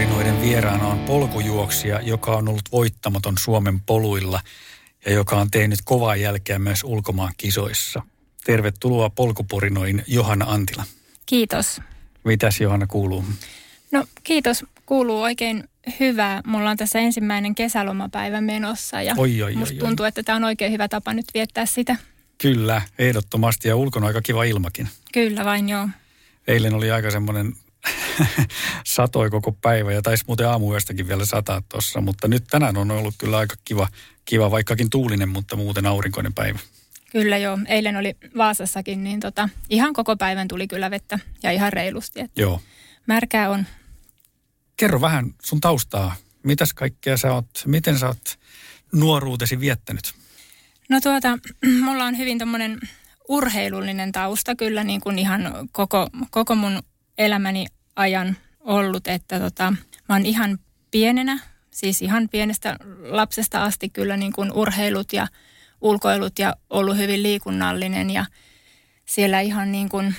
Polkuporinoiden vieraana on polkujuoksija, joka on ollut voittamaton Suomen poluilla ja joka on tehnyt kovaa jälkeä myös ulkomaan kisoissa. Tervetuloa polkuporinoin Johanna Antila. Kiitos. Mitäs Johanna kuuluu? No kiitos. Kuuluu oikein hyvää. Mulla on tässä ensimmäinen kesälomapäivä menossa ja oi, oi, musta oi, tuntuu, että tämä on oikein hyvä tapa nyt viettää sitä. Kyllä, ehdottomasti ja ulkona aika kiva ilmakin. Kyllä vain joo. Eilen oli aika semmoinen satoi koko päivä ja taisi muuten aamuyöstäkin vielä sataa tuossa, mutta nyt tänään on ollut kyllä aika kiva, kiva vaikkakin tuulinen, mutta muuten aurinkoinen päivä. Kyllä joo, eilen oli Vaasassakin, niin tota, ihan koko päivän tuli kyllä vettä ja ihan reilusti. Että Joo. Märkää on. Kerro vähän sun taustaa. Mitäs kaikkea sä oot, miten sä oot nuoruutesi viettänyt? No tuota, mulla on hyvin tämmöinen urheilullinen tausta kyllä niin kuin ihan koko, koko mun elämäni ajan ollut, että tota, mä oon ihan pienenä, siis ihan pienestä lapsesta asti kyllä niin kuin urheilut ja ulkoilut ja ollut hyvin liikunnallinen ja siellä ihan niin kuin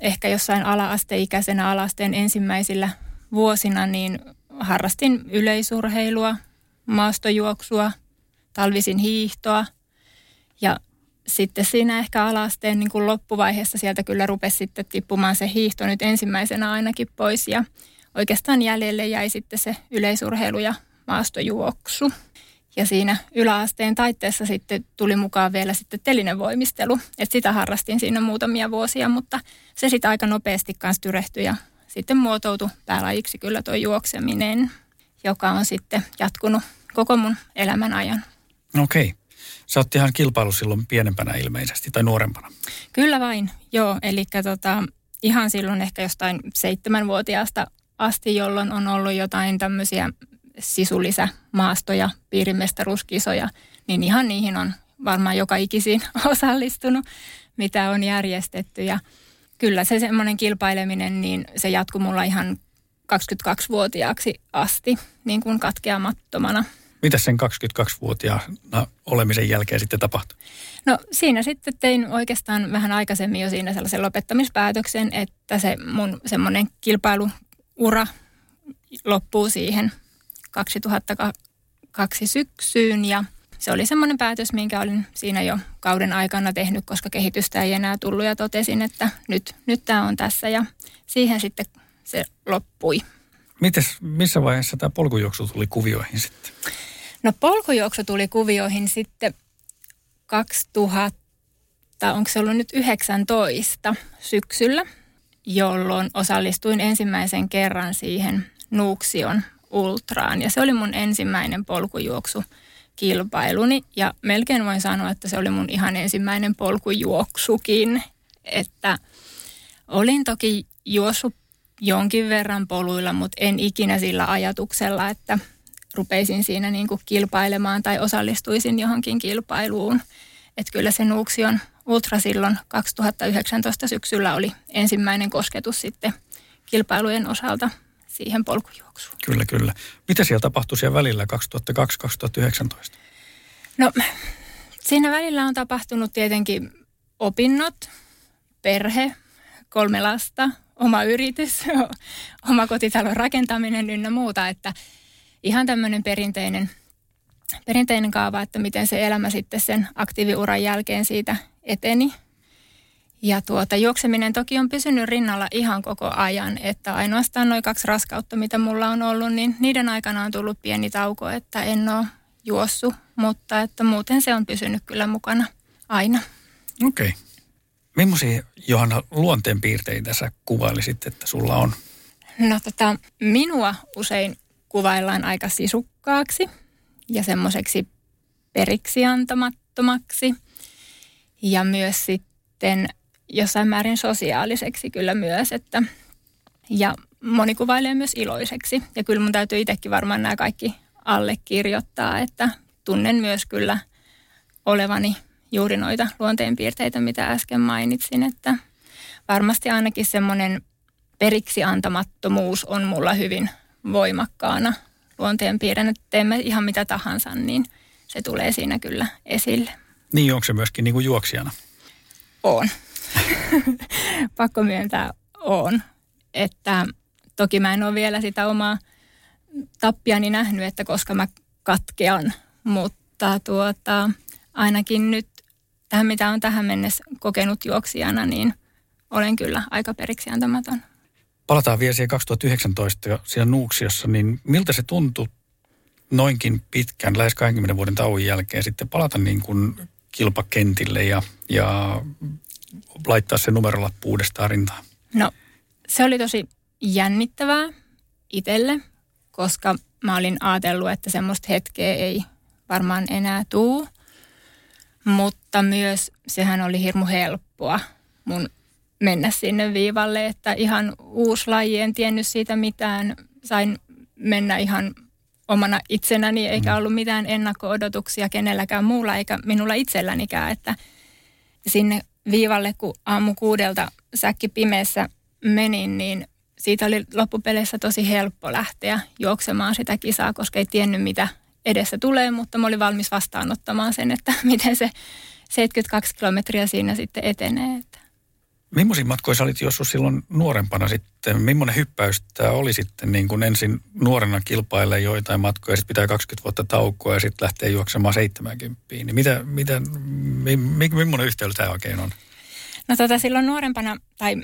ehkä jossain ala-asteikäisenä alasteen ensimmäisillä vuosina niin harrastin yleisurheilua, maastojuoksua, talvisin hiihtoa ja sitten siinä ehkä alasteen niin kuin loppuvaiheessa sieltä kyllä rupesi sitten tippumaan se hiihto nyt ensimmäisenä ainakin pois ja oikeastaan jäljelle jäi sitten se yleisurheilu ja maastojuoksu. Ja siinä yläasteen taitteessa sitten tuli mukaan vielä sitten telinen voimistelu. sitä harrastin siinä muutamia vuosia, mutta se sitten aika nopeasti kanssa tyrehtyi ja sitten muotoutui päälajiksi kyllä tuo juokseminen, joka on sitten jatkunut koko mun elämän ajan. Okei. Okay. Sä oot ihan kilpailu silloin pienempänä ilmeisesti tai nuorempana. Kyllä vain, joo. Eli tota, ihan silloin ehkä jostain seitsemänvuotiaasta asti, jolloin on ollut jotain tämmöisiä sisulisämaastoja, piirimestaruuskisoja, niin ihan niihin on varmaan joka ikisiin osallistunut, mitä on järjestetty. Ja kyllä se semmoinen kilpaileminen, niin se jatkuu mulla ihan 22-vuotiaaksi asti niin kuin katkeamattomana. Mitä sen 22-vuotiaana olemisen jälkeen sitten tapahtui? No siinä sitten tein oikeastaan vähän aikaisemmin jo siinä sellaisen lopettamispäätöksen, että se mun semmoinen kilpailuura loppuu siihen 2002 syksyyn ja se oli semmoinen päätös, minkä olin siinä jo kauden aikana tehnyt, koska kehitystä ei enää tullut ja totesin, että nyt, nyt tämä on tässä ja siihen sitten se loppui. Mites, missä vaiheessa tämä polkujuoksu tuli kuvioihin sitten? No polkujuoksu tuli kuvioihin sitten 2000, onko se ollut nyt 19 syksyllä, jolloin osallistuin ensimmäisen kerran siihen Nuuksion ultraan. Ja se oli mun ensimmäinen polkujuoksu kilpailuni ja melkein voin sanoa, että se oli mun ihan ensimmäinen polkujuoksukin. Että olin toki juossut jonkin verran poluilla, mutta en ikinä sillä ajatuksella, että rupeisin siinä niin kuin kilpailemaan tai osallistuisin johonkin kilpailuun. Että kyllä se Nuuksion Ultra silloin 2019 syksyllä oli ensimmäinen kosketus sitten kilpailujen osalta siihen polkujuoksuun. Kyllä, kyllä. Mitä siellä tapahtui siellä välillä 2002-2019? No siinä välillä on tapahtunut tietenkin opinnot, perhe, kolme lasta, oma yritys, oma kotitalon rakentaminen ynnä muuta, että ihan tämmöinen perinteinen, perinteinen kaava, että miten se elämä sitten sen aktiiviuran jälkeen siitä eteni. Ja tuota, juokseminen toki on pysynyt rinnalla ihan koko ajan, että ainoastaan noin kaksi raskautta, mitä mulla on ollut, niin niiden aikana on tullut pieni tauko, että en ole juossu, mutta että muuten se on pysynyt kyllä mukana aina. Okei. Okay. Millaisia, Johanna, luonteenpiirteitä sä kuvailisit, että sulla on? No tota, minua usein kuvaillaan aika sisukkaaksi ja semmoiseksi periksi antamattomaksi. Ja myös sitten jossain määrin sosiaaliseksi kyllä myös, että ja moni kuvailee myös iloiseksi. Ja kyllä mun täytyy itsekin varmaan nämä kaikki allekirjoittaa, että tunnen myös kyllä olevani juuri noita luonteenpiirteitä, mitä äsken mainitsin, että varmasti ainakin semmoinen periksi antamattomuus on mulla hyvin voimakkaana luonteenpiirre, että teemme ihan mitä tahansa, niin se tulee siinä kyllä esille. Niin, onko se myöskin niin kuin juoksijana? On. Pakko myöntää, on. Että toki mä en ole vielä sitä omaa tappiani nähnyt, että koska mä katkean, mutta tuota, ainakin nyt tähän, mitä on tähän mennessä kokenut juoksijana, niin olen kyllä aika periksi antamaton. Palataan vielä siihen 2019 siellä Nuuksiossa, niin miltä se tuntui noinkin pitkän, lähes 20 vuoden tauon jälkeen sitten palata niin kuin kilpakentille ja, ja laittaa se numerolappu uudestaan rintaan? No, se oli tosi jännittävää itselle, koska mä olin ajatellut, että semmoista hetkeä ei varmaan enää tuu. Mutta myös sehän oli hirmu helppoa mun mennä sinne viivalle, että ihan uusi laji, en tiennyt siitä mitään. Sain mennä ihan omana itsenäni, eikä mm. ollut mitään ennakko-odotuksia kenelläkään muulla, eikä minulla itsellänikään, että sinne viivalle, kun aamu kuudelta säkki pimeässä menin, niin siitä oli loppupeleissä tosi helppo lähteä juoksemaan sitä kisaa, koska ei tiennyt mitä edessä tulee, mutta mä olin valmis vastaanottamaan sen, että miten se 72 kilometriä siinä sitten etenee. Millaisia matkoja sä olit Jossu silloin nuorempana sitten? Millainen hyppäys tämä oli sitten niin kuin ensin nuorena kilpailee joitain matkoja ja sitten pitää 20 vuotta taukoa ja sitten lähtee juoksemaan 70. Niin mitä, mitä, mi, mi, millainen yhteys tämä oikein on? No tota, silloin nuorempana tai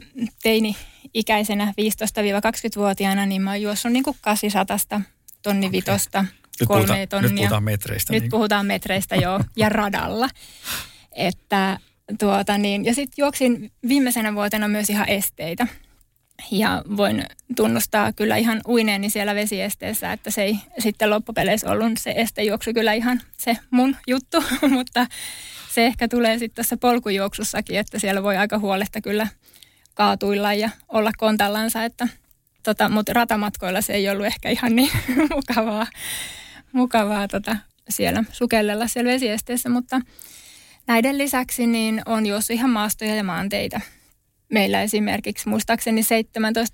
teini-ikäisenä 15-20-vuotiaana niin mä oon juossut niin kuin 800 tonni okay. vitosta, nyt kolme puhutaan, tonnia. Nyt puhutaan metreistä. Nyt niin. puhutaan metreistä, joo, ja radalla. Että tuota niin, ja sitten juoksin viimeisenä vuotena myös ihan esteitä. Ja voin tunnustaa kyllä ihan uineeni siellä vesiesteessä, että se ei sitten loppupeleissä ollut se estejuoksu kyllä ihan se mun juttu, mutta se ehkä tulee sitten tässä polkujuoksussakin, että siellä voi aika huoletta kyllä kaatuilla ja olla kontallansa, että tota, mutta ratamatkoilla se ei ollut ehkä ihan niin mukavaa, mukavaa tota, siellä sukellella siellä vesiesteessä, mutta Näiden lisäksi niin on juossut ihan maastoja ja maanteita. Meillä esimerkiksi muistaakseni 17-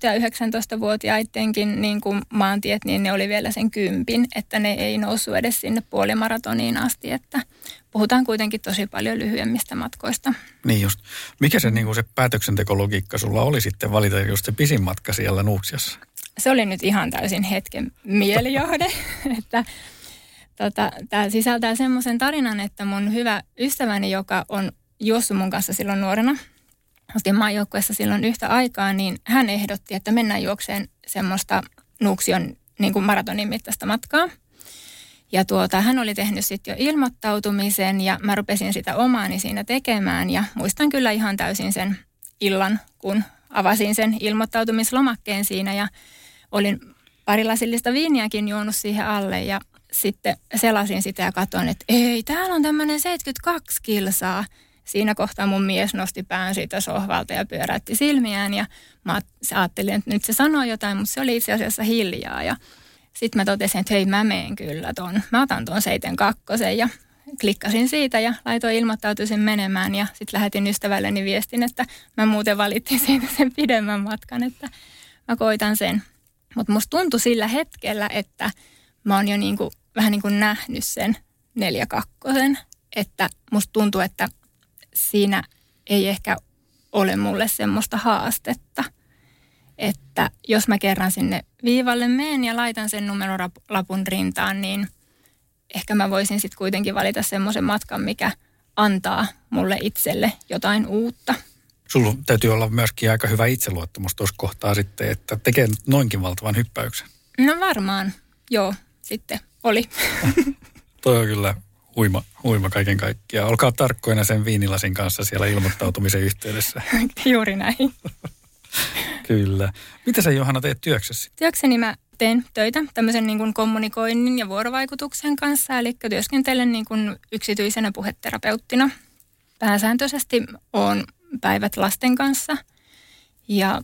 ja 19-vuotiaidenkin niin kuin maantiet, niin ne oli vielä sen kympin, että ne ei noussut edes sinne puolimaratoniin asti, että puhutaan kuitenkin tosi paljon lyhyemmistä matkoista. Niin just. Mikä se, niin kuin se päätöksentekologiikka sulla oli sitten valita just se pisin matka siellä Nuuksiassa? Se oli nyt ihan täysin hetken mielijohde, että tota, tämä sisältää semmoisen tarinan, että mun hyvä ystäväni, joka on juossut mun kanssa silloin nuorena, oltiin maajoukkueessa silloin yhtä aikaa, niin hän ehdotti, että mennään juokseen semmoista Nuuksion niin kuin maratonin mittaista matkaa. Ja tuota, hän oli tehnyt sitten jo ilmoittautumisen ja mä rupesin sitä omaani siinä tekemään ja muistan kyllä ihan täysin sen illan, kun avasin sen ilmoittautumislomakkeen siinä ja olin parilasillista viiniäkin juonut siihen alle ja sitten selasin sitä ja katsoin, että ei, täällä on tämmöinen 72 kilsaa. Siinä kohtaa mun mies nosti pään siitä sohvalta ja pyöräytti silmiään ja mä ajattelin, että nyt se sanoo jotain, mutta se oli itse asiassa hiljaa ja sitten mä totesin, että hei mä meen kyllä ton, mä otan ton 72 ja klikkasin siitä ja laitoin ilmoittautuisin menemään ja sitten lähetin ystävälleni viestin, että mä muuten valittiin siitä sen pidemmän matkan, että mä koitan sen. Mutta musta tuntui sillä hetkellä, että mä oon jo niin kuin, vähän niin kuin nähnyt sen 42, että musta tuntuu, että siinä ei ehkä ole mulle semmoista haastetta, että jos mä kerran sinne viivalle menen ja laitan sen numerolapun rintaan, niin ehkä mä voisin sitten kuitenkin valita semmoisen matkan, mikä antaa mulle itselle jotain uutta. Sulla täytyy olla myöskin aika hyvä itseluottamus tuossa kohtaa sitten, että tekee noinkin valtavan hyppäyksen. No varmaan, joo sitten oli. Toi on kyllä huima, huima kaiken kaikkiaan. Olkaa tarkkoina sen viinilasin kanssa siellä ilmoittautumisen yhteydessä. Juuri näin. kyllä. Mitä sä Johanna teet työksesi? Työkseni mä teen töitä tämmöisen niin kuin kommunikoinnin ja vuorovaikutuksen kanssa, eli työskentelen niin kuin yksityisenä puheterapeuttina. Pääsääntöisesti olen päivät lasten kanssa. Ja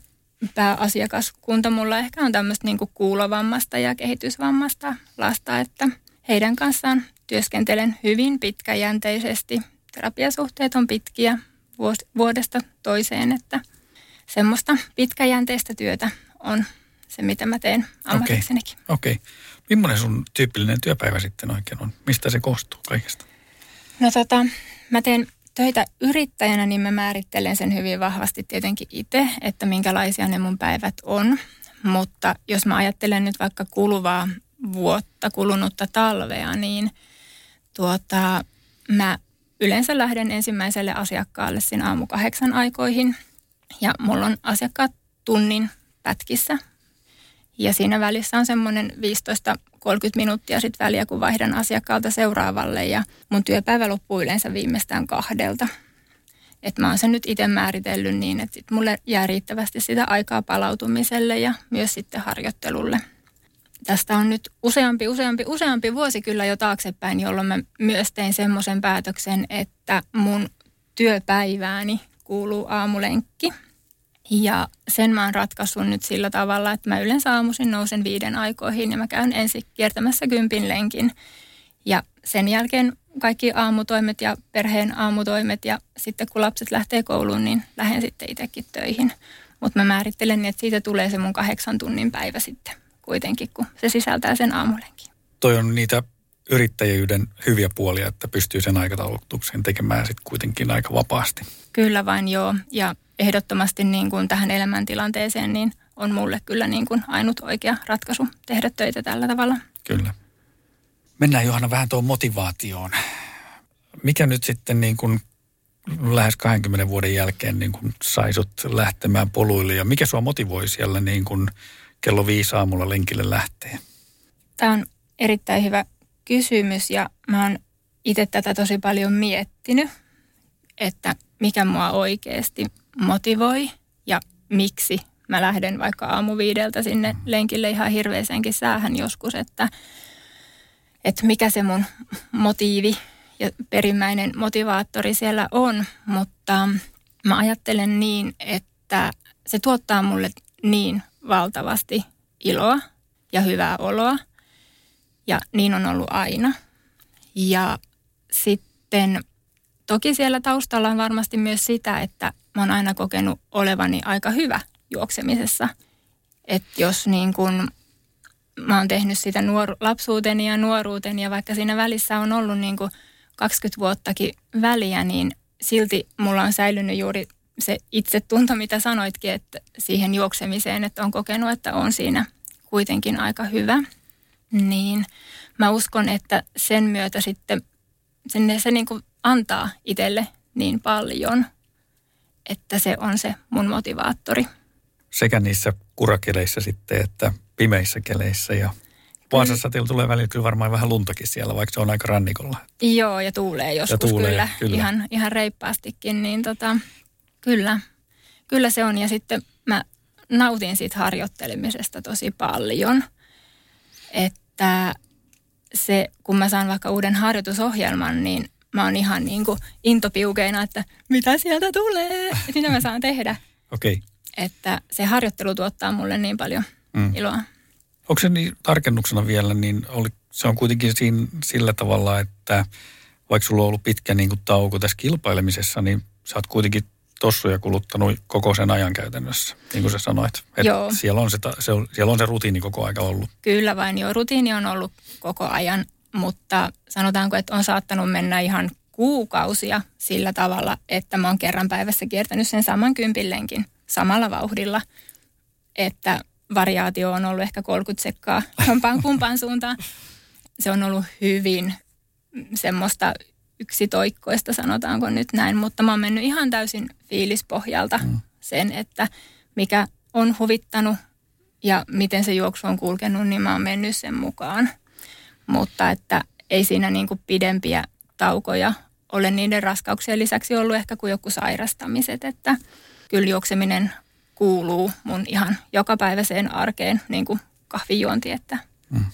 pääasiakaskunta mulla ehkä on tämmöistä niin kuulovammasta ja kehitysvammasta lasta, että heidän kanssaan työskentelen hyvin pitkäjänteisesti. Terapiasuhteet on pitkiä vuodesta toiseen, että semmoista pitkäjänteistä työtä on se, mitä mä teen ammatiksenikin. Okei. Okay. Okay. Millainen sun tyypillinen työpäivä sitten oikein on? Mistä se koostuu kaikesta? No tota, mä teen töitä yrittäjänä, niin mä määrittelen sen hyvin vahvasti tietenkin itse, että minkälaisia ne mun päivät on. Mutta jos mä ajattelen nyt vaikka kuluvaa vuotta, kulunutta talvea, niin tuota, mä yleensä lähden ensimmäiselle asiakkaalle siinä aamu kahdeksan aikoihin. Ja mulla on asiakkaat tunnin pätkissä. Ja siinä välissä on semmoinen 15-30 minuuttia sitten väliä, kun vaihdan asiakkaalta seuraavalle. Ja mun työpäivä loppuu yleensä viimeistään kahdelta. Että mä oon sen nyt itse määritellyt niin, että sit mulle jää riittävästi sitä aikaa palautumiselle ja myös sitten harjoittelulle. Tästä on nyt useampi, useampi, useampi vuosi kyllä jo taaksepäin, jolloin mä myös tein semmoisen päätöksen, että mun työpäivääni kuuluu aamulenkki. Ja sen mä oon ratkaissut nyt sillä tavalla, että mä yleensä aamuisin nousen viiden aikoihin ja mä käyn ensin kiertämässä kympin lenkin. Ja sen jälkeen kaikki aamutoimet ja perheen aamutoimet ja sitten kun lapset lähtee kouluun, niin lähden sitten itsekin töihin. Mutta mä määrittelen niin, että siitä tulee se mun kahdeksan tunnin päivä sitten kuitenkin, kun se sisältää sen aamulenkin. Toi on niitä yrittäjyyden hyviä puolia, että pystyy sen aikataulutuksen tekemään sitten kuitenkin aika vapaasti. Kyllä vain joo. Ja ehdottomasti niin kuin tähän elämäntilanteeseen niin on mulle kyllä niin kuin ainut oikea ratkaisu tehdä töitä tällä tavalla. Kyllä. Mennään Johanna vähän tuon motivaatioon. Mikä nyt sitten niin kuin lähes 20 vuoden jälkeen niin kuin saisut lähtemään poluille ja mikä sua motivoi siellä niin kuin kello viisi aamulla lenkille lähtee? Tämä on erittäin hyvä kysymys ja mä oon itse tätä tosi paljon miettinyt, että mikä mua oikeasti motivoi ja miksi mä lähden vaikka aamuviideltä sinne lenkille ihan hirveäseenkin säähän joskus, että, että mikä se mun motiivi ja perimmäinen motivaattori siellä on, mutta mä ajattelen niin, että se tuottaa mulle niin valtavasti iloa ja hyvää oloa. Ja niin on ollut aina. Ja sitten toki siellä taustalla on varmasti myös sitä, että mä oon aina kokenut olevani aika hyvä juoksemisessa. Että jos niin kun mä oon tehnyt sitä nuoru- lapsuuteni ja nuoruuteni ja vaikka siinä välissä on ollut niin kuin 20 vuottakin väliä, niin silti mulla on säilynyt juuri se itsetunto, mitä sanoitkin, että siihen juoksemiseen, että on kokenut, että on siinä kuitenkin aika hyvä. Niin mä uskon, että sen myötä sitten sen, se niin kuin antaa itselle niin paljon, että se on se mun motivaattori. Sekä niissä kurakeleissä sitten, että pimeissä keleissä ja Vaasassa teillä tulee välillä kyllä varmaan vähän luntakin siellä, vaikka se on aika rannikolla. Joo, ja tuulee joskus ja tuulee, kyllä, kyllä. Ihan, ihan reippaastikin, niin tota, Kyllä, kyllä se on. Ja sitten mä nautin siitä harjoittelemisesta tosi paljon. Että se, kun mä saan vaikka uuden harjoitusohjelman, niin mä oon ihan niin kuin intopiukeina, että mitä sieltä tulee, että mitä mä saan tehdä. Okei. Okay. Että se harjoittelu tuottaa mulle niin paljon mm. iloa. Onko se niin tarkennuksena vielä, niin oli, se on kuitenkin siinä, sillä tavalla, että vaikka sulla on ollut pitkä niin kuin tauko tässä kilpailemisessa, niin sä oot kuitenkin tossuja kuluttanut koko sen ajan käytännössä, niin kuin sä sanoit. Että joo. Siellä, on se, se, siellä on se rutiini koko aika ollut. Kyllä vain, joo. Rutiini on ollut koko ajan, mutta sanotaanko, että on saattanut mennä ihan kuukausia sillä tavalla, että mä oon kerran päivässä kiertänyt sen saman kympillenkin samalla vauhdilla, että variaatio on ollut ehkä 30 sekkaa jompaan kumpaan suuntaan. Se on ollut hyvin semmoista yksitoikkoista, sanotaanko nyt näin, mutta mä oon mennyt ihan täysin fiilispohjalta mm. sen, että mikä on huvittanut ja miten se juoksu on kulkenut, niin mä oon mennyt sen mukaan. Mutta että ei siinä niin kuin pidempiä taukoja ole niiden raskauksien lisäksi ollut ehkä kuin joku sairastamiset, että kyllä juokseminen kuuluu mun ihan jokapäiväiseen arkeen, niin kuin kahvijuonti, että mm.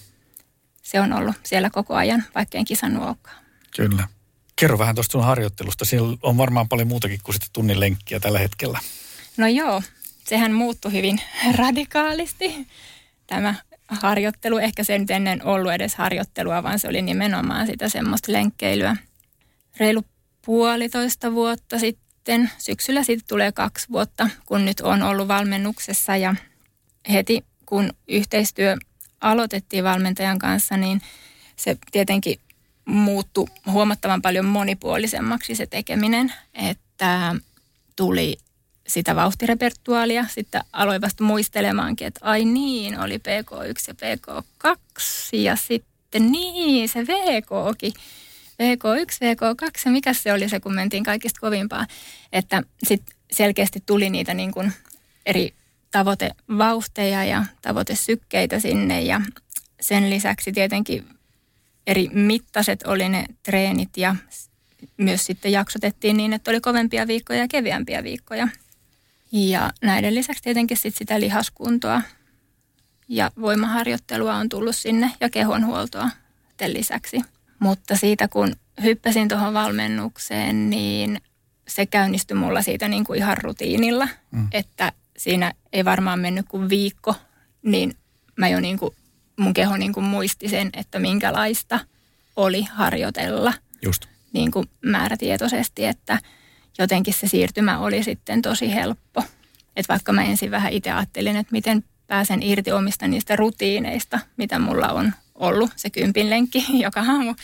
se on ollut siellä koko ajan, vaikka en kisannut olekaan. Kyllä. Kerro vähän tuosta sun harjoittelusta. Siellä on varmaan paljon muutakin kuin sitten tunnin lenkkiä tällä hetkellä. No joo, sehän muuttui hyvin radikaalisti tämä harjoittelu. Ehkä se nyt ennen ollut edes harjoittelua, vaan se oli nimenomaan sitä semmoista lenkkeilyä. Reilu puolitoista vuotta sitten, syksyllä sitten tulee kaksi vuotta, kun nyt on ollut valmennuksessa ja heti kun yhteistyö aloitettiin valmentajan kanssa, niin se tietenkin muuttui huomattavan paljon monipuolisemmaksi se tekeminen, että tuli sitä vauhtirepertuaalia. Sitten aloin vasta muistelemaankin, että ai niin, oli PK1 ja PK2 ja sitten niin, se VKkin. VK1, VK2 ja mikä se oli se, kun mentiin kaikista kovimpaa. Että sitten selkeästi tuli niitä niin kuin eri tavoitevauhteja ja tavoitesykkeitä sinne ja sen lisäksi tietenkin eri mittaiset oli ne treenit ja myös sitten jaksotettiin niin, että oli kovempia viikkoja ja kevyempiä viikkoja. Ja näiden lisäksi tietenkin sit sitä lihaskuntoa ja voimaharjoittelua on tullut sinne ja kehonhuoltoa lisäksi. Mutta siitä kun hyppäsin tuohon valmennukseen, niin se käynnistyi mulla siitä niin kuin ihan rutiinilla, mm. että siinä ei varmaan mennyt kuin viikko, niin mä jo niin kuin, mun keho niin kuin muisti sen, että minkälaista oli harjoitella. Just. Niin kuin määrätietoisesti, että jotenkin se siirtymä oli sitten tosi helppo. Että vaikka mä ensin vähän itse ajattelin, että miten pääsen irti omista niistä rutiineista, mitä mulla on ollut, se kympin lenkki joka aamu,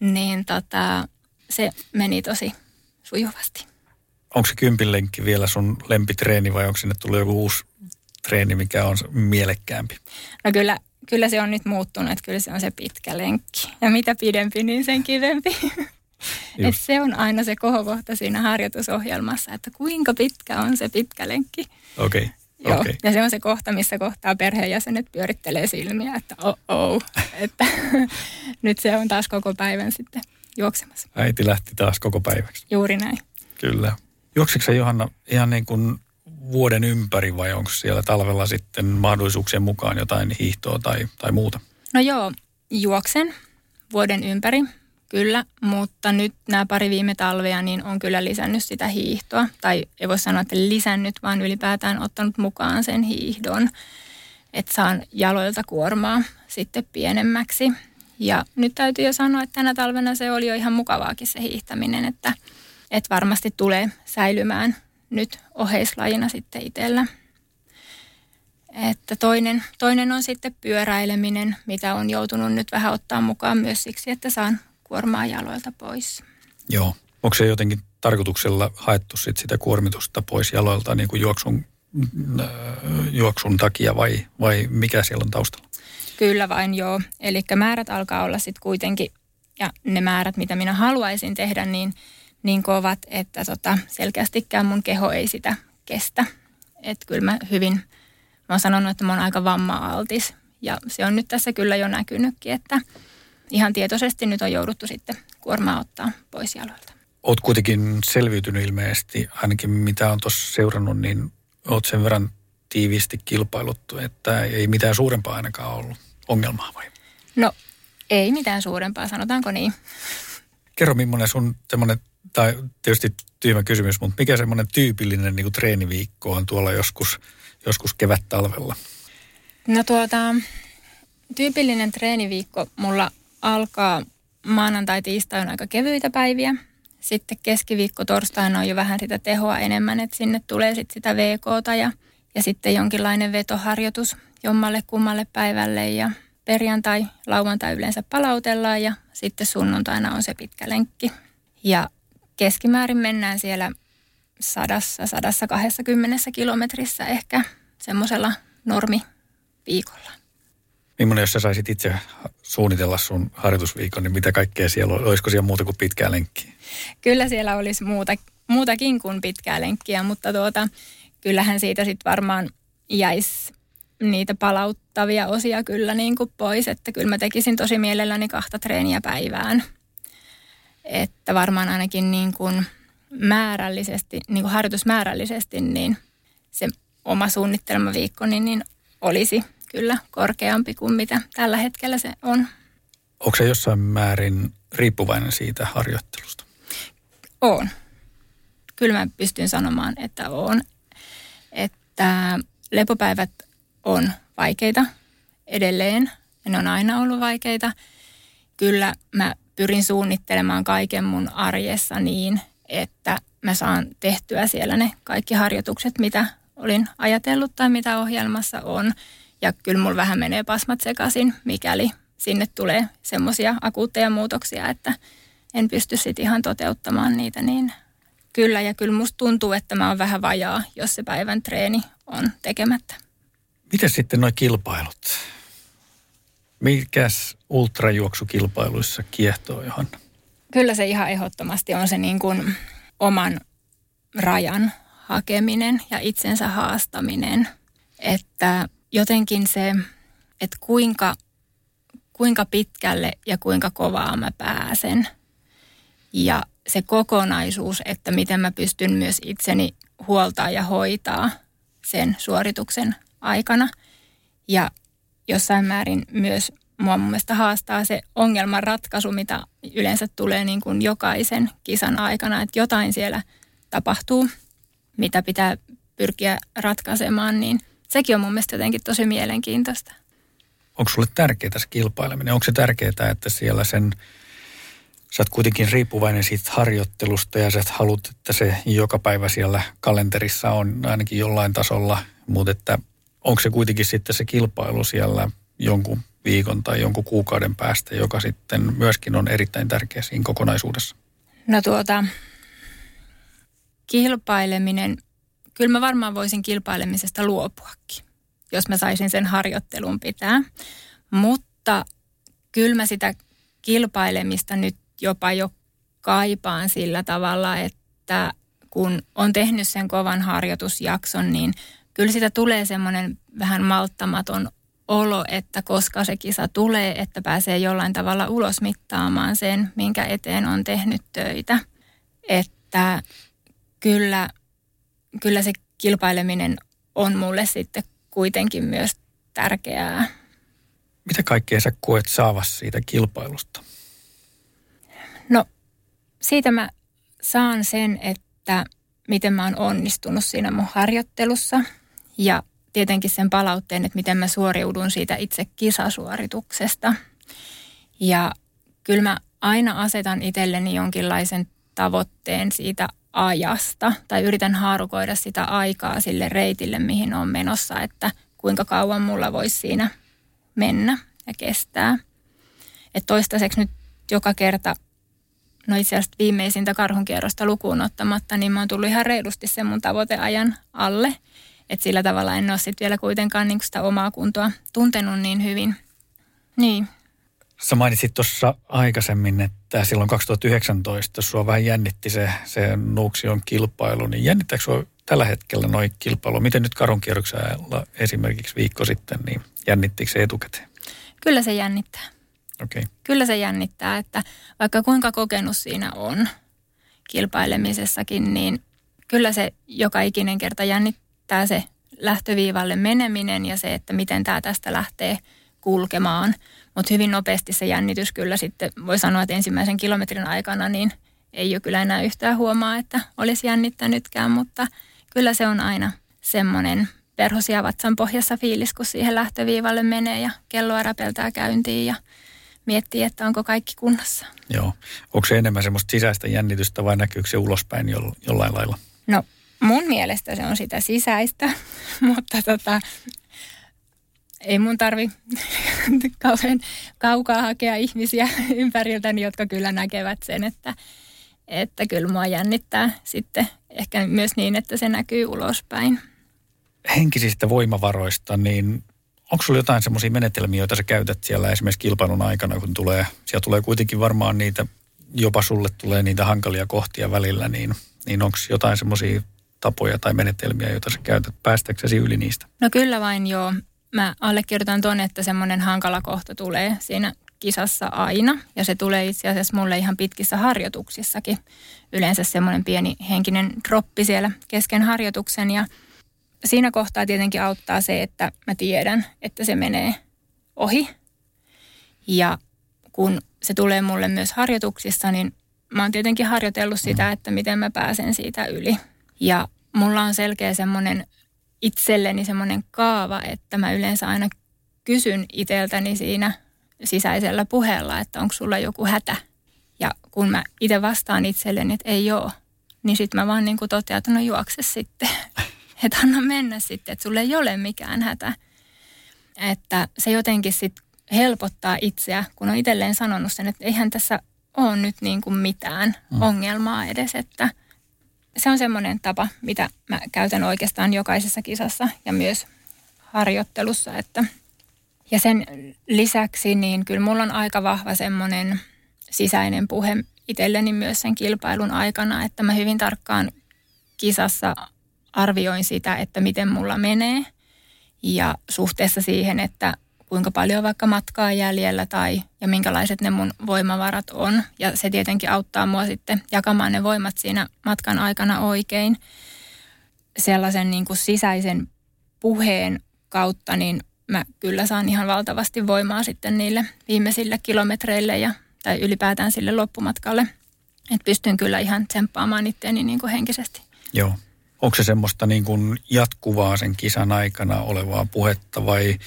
niin tota, se meni tosi sujuvasti. Onko se kympin lenkki vielä sun lempitreeni vai onko sinne tullut joku uusi treeni, mikä on mielekkäämpi? No kyllä, kyllä se on nyt muuttunut, että kyllä se on se pitkä lenkki. Ja mitä pidempi, niin sen kivempi. Et se on aina se kohokohta siinä harjoitusohjelmassa, että kuinka pitkä on se pitkä lenkki. Okei. Okay. Joo, okay. ja se on se kohta, missä kohtaa perheenjäsenet pyörittelee silmiä, että oh, että nyt se on taas koko päivän sitten juoksemassa. Äiti lähti taas koko päiväksi. Juuri näin. Kyllä. Juoksitko Johanna ihan niin kuin vuoden ympäri vai onko siellä talvella sitten mahdollisuuksien mukaan jotain hiihtoa tai, tai muuta? No joo, juoksen vuoden ympäri. Kyllä, mutta nyt nämä pari viime talvea niin on kyllä lisännyt sitä hiihtoa. Tai ei voi sanoa, että lisännyt, vaan ylipäätään ottanut mukaan sen hiihdon. Että saan jaloilta kuormaa sitten pienemmäksi. Ja nyt täytyy jo sanoa, että tänä talvena se oli jo ihan mukavaakin se hiihtäminen, että, että varmasti tulee säilymään nyt oheislajina sitten itsellä. Että toinen, toinen on sitten pyöräileminen, mitä on joutunut nyt vähän ottaa mukaan myös siksi, että saan kuormaa jaloilta pois. Joo. Onko se jotenkin tarkoituksella haettu sit sitä kuormitusta pois jaloilta niin kuin juoksun, äh, juoksun takia vai, vai mikä siellä on taustalla? Kyllä vain joo. Eli määrät alkaa olla sitten kuitenkin, ja ne määrät, mitä minä haluaisin tehdä, niin, niin kovat, että tota, selkeästikään mun keho ei sitä kestä. Että kyllä mä hyvin, mä oon sanonut, että mä oon aika vamma-altis. Ja se on nyt tässä kyllä jo näkynytkin, että ihan tietoisesti nyt on jouduttu sitten kuormaa ottaa pois jaloilta. Oot kuitenkin selviytynyt ilmeisesti, ainakin mitä on tuossa seurannut, niin oot sen verran tiiviisti kilpailuttu, että ei mitään suurempaa ainakaan ollut ongelmaa vai? No ei mitään suurempaa, sanotaanko niin. Kerro millainen sun semmoinen, tai tietysti tyhmä kysymys, mutta mikä semmoinen tyypillinen niin kuin treeniviikko on tuolla joskus, joskus kevät-talvella? No tuota, tyypillinen treeniviikko mulla alkaa maanantai, tiistai on aika kevyitä päiviä. Sitten keskiviikko, torstaina on jo vähän sitä tehoa enemmän, että sinne tulee sitten sitä VKta ja, ja sitten jonkinlainen vetoharjoitus jommalle kummalle päivälle ja perjantai, lauantai yleensä palautellaan ja sitten sunnuntaina on se pitkä lenkki. Ja keskimäärin mennään siellä sadassa, sadassa kahdessa kilometrissä ehkä semmoisella normiviikolla. Millainen, jos sä saisit itse suunnitella sun harjoitusviikon, niin mitä kaikkea siellä on? Olisiko siellä muuta kuin pitkää lenkkiä? Kyllä siellä olisi muuta, muutakin kuin pitkää lenkkiä, mutta tuota, kyllähän siitä sitten varmaan jäisi niitä palauttavia osia kyllä niin kuin pois, että kyllä mä tekisin tosi mielelläni kahta treeniä päivään. Että varmaan ainakin niin kuin määrällisesti, niin kuin harjoitusmäärällisesti, niin se oma suunnittelemaviikko niin, niin olisi kyllä korkeampi kuin mitä tällä hetkellä se on. Onko se jossain määrin riippuvainen siitä harjoittelusta? On. Kyllä mä pystyn sanomaan, että on. Että lepopäivät on vaikeita edelleen. Ne on aina ollut vaikeita. Kyllä mä pyrin suunnittelemaan kaiken mun arjessa niin, että mä saan tehtyä siellä ne kaikki harjoitukset, mitä olin ajatellut tai mitä ohjelmassa on. Ja kyllä mulla vähän menee pasmat sekaisin, mikäli sinne tulee semmoisia akuutteja muutoksia, että en pysty sitten ihan toteuttamaan niitä, niin kyllä. Ja kyllä musta tuntuu, että mä oon vähän vajaa, jos se päivän treeni on tekemättä. Miten sitten nuo kilpailut? Mikäs ultrajuoksukilpailuissa kiehtoo, Johanna? Kyllä se ihan ehdottomasti on se niin kuin oman rajan hakeminen ja itsensä haastaminen. Että jotenkin se, että kuinka, kuinka pitkälle ja kuinka kovaa mä pääsen. Ja se kokonaisuus, että miten mä pystyn myös itseni huoltaa ja hoitaa sen suorituksen aikana. Ja jossain määrin myös mua mun mielestä haastaa se ongelman ratkaisu, mitä yleensä tulee niin kuin jokaisen kisan aikana, että jotain siellä tapahtuu, mitä pitää pyrkiä ratkaisemaan, niin sekin on mun mielestä jotenkin tosi mielenkiintoista. Onko sulle tärkeää se kilpaileminen? Onko se tärkeää, että siellä sen, sä oot kuitenkin riippuvainen siitä harjoittelusta ja sä haluat, että se joka päivä siellä kalenterissa on ainakin jollain tasolla, mutta että onko se kuitenkin sitten se kilpailu siellä jonkun viikon tai jonkun kuukauden päästä, joka sitten myöskin on erittäin tärkeä siinä kokonaisuudessa? No tuota, kilpaileminen, kyllä mä varmaan voisin kilpailemisesta luopuakin, jos mä saisin sen harjoittelun pitää. Mutta kyllä mä sitä kilpailemista nyt jopa jo kaipaan sillä tavalla, että kun on tehnyt sen kovan harjoitusjakson, niin kyllä sitä tulee semmoinen vähän malttamaton olo, että koska se kisa tulee, että pääsee jollain tavalla ulos mittaamaan sen, minkä eteen on tehnyt töitä. Että kyllä, kyllä se kilpaileminen on mulle sitten kuitenkin myös tärkeää. Mitä kaikkea sä koet saavassa siitä kilpailusta? No siitä mä saan sen, että miten mä oon onnistunut siinä mun harjoittelussa ja tietenkin sen palautteen, että miten mä suoriudun siitä itse kisasuorituksesta. Ja kyllä mä aina asetan itselleni jonkinlaisen tavoitteen siitä ajasta tai yritän haarukoida sitä aikaa sille reitille, mihin on menossa, että kuinka kauan mulla voisi siinä mennä ja kestää. Et toistaiseksi nyt joka kerta, no itse asiassa viimeisintä karhunkierrosta lukuun ottamatta, niin mä oon tullut ihan reilusti sen mun tavoiteajan alle. Että sillä tavalla en ole sitten vielä kuitenkaan niin sitä omaa kuntoa tuntenut niin hyvin. Niin. Sä mainitsit tuossa aikaisemmin, että silloin 2019 sua vähän jännitti se, se Nuuksion kilpailu. Niin jännittääkö sua tällä hetkellä noin kilpailu? Miten nyt karunkierroksella esimerkiksi viikko sitten, niin jännittikö se etukäteen? Kyllä se jännittää. Okay. Kyllä se jännittää, että vaikka kuinka kokenut siinä on kilpailemisessakin, niin kyllä se joka ikinen kerta jännittää se lähtöviivalle meneminen ja se, että miten tämä tästä lähtee kulkemaan. Mutta hyvin nopeasti se jännitys kyllä sitten, voi sanoa, että ensimmäisen kilometrin aikana niin ei ole kyllä enää yhtään huomaa, että olisi jännittänytkään, mutta kyllä se on aina semmoinen perhosia vatsan pohjassa fiilis, kun siihen lähtöviivalle menee ja kelloa räpeltää käyntiin ja miettii, että onko kaikki kunnossa. Joo. Onko se enemmän semmoista sisäistä jännitystä vai näkyykö se ulospäin jollain lailla? No mun mielestä se on sitä sisäistä, mutta tota, ei mun tarvi kauhean kaukaa hakea ihmisiä ympäriltäni, jotka kyllä näkevät sen, että, että kyllä mua jännittää sitten ehkä myös niin, että se näkyy ulospäin. Henkisistä voimavaroista, niin onko sulla jotain semmoisia menetelmiä, joita sä käytät siellä esimerkiksi kilpailun aikana, kun tulee, siellä tulee kuitenkin varmaan niitä, jopa sulle tulee niitä hankalia kohtia välillä, niin, niin onko jotain semmoisia tapoja tai menetelmiä, joita sä käytät päästäksesi yli niistä? No kyllä vain joo mä allekirjoitan tuonne, että semmoinen hankala kohta tulee siinä kisassa aina. Ja se tulee itse asiassa mulle ihan pitkissä harjoituksissakin. Yleensä semmoinen pieni henkinen droppi siellä kesken harjoituksen. Ja siinä kohtaa tietenkin auttaa se, että mä tiedän, että se menee ohi. Ja kun se tulee mulle myös harjoituksissa, niin mä oon tietenkin harjoitellut sitä, että miten mä pääsen siitä yli. Ja mulla on selkeä semmoinen itselleni semmoinen kaava, että mä yleensä aina kysyn itseltäni siinä sisäisellä puheella, että onko sulla joku hätä. Ja kun mä itse vastaan itselleni, että ei ole, niin sitten mä vaan niin kuin totean, että no juokse sitten. että anna mennä sitten, että sulle ei ole mikään hätä. Että se jotenkin sitten helpottaa itseä, kun on itselleen sanonut sen, että eihän tässä ole nyt niin kuin mitään mm. ongelmaa edes, että se on semmoinen tapa, mitä mä käytän oikeastaan jokaisessa kisassa ja myös harjoittelussa, että ja sen lisäksi niin kyllä mulla on aika vahva semmoinen sisäinen puhe itselleni myös sen kilpailun aikana, että mä hyvin tarkkaan kisassa arvioin sitä, että miten mulla menee. Ja suhteessa siihen, että kuinka paljon vaikka matkaa jäljellä tai ja minkälaiset ne mun voimavarat on. Ja se tietenkin auttaa mua sitten jakamaan ne voimat siinä matkan aikana oikein. Sellaisen niin kuin sisäisen puheen kautta, niin mä kyllä saan ihan valtavasti voimaa sitten niille viimeisille kilometreille ja, tai ylipäätään sille loppumatkalle. Että pystyn kyllä ihan tsemppaamaan itteeni niin kuin henkisesti. Joo. Onko se semmoista niin kuin jatkuvaa sen kisan aikana olevaa puhetta vai,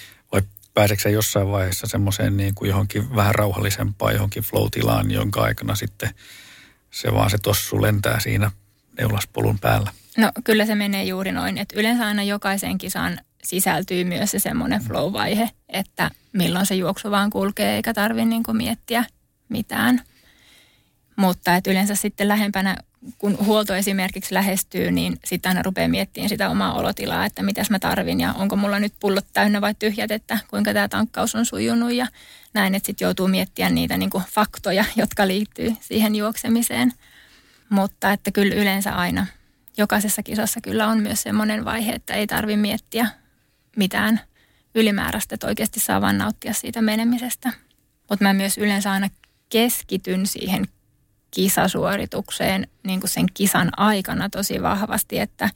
pääseekö jossain vaiheessa semmoiseen niin kuin johonkin vähän rauhallisempaan, johonkin flow-tilaan, jonka aikana sitten se vaan se tossu lentää siinä neulaspolun päällä? No kyllä se menee juuri noin, että yleensä aina jokaiseen kisaan sisältyy myös se semmoinen flow-vaihe, että milloin se juoksu vaan kulkee eikä tarvitse niin miettiä mitään. Mutta että yleensä sitten lähempänä, kun huolto esimerkiksi lähestyy, niin sitten aina rupeaa miettimään sitä omaa olotilaa, että mitäs mä tarvin ja onko mulla nyt pullot täynnä vai tyhjät, että kuinka tämä tankkaus on sujunut ja näin, että sitten joutuu miettimään niitä niin faktoja, jotka liittyy siihen juoksemiseen. Mutta että kyllä yleensä aina jokaisessa kisassa kyllä on myös semmoinen vaihe, että ei tarvi miettiä mitään ylimääräistä, että oikeasti saa vaan nauttia siitä menemisestä. Mutta mä myös yleensä aina keskityn siihen kisasuoritukseen niin kuin sen kisan aikana tosi vahvasti, että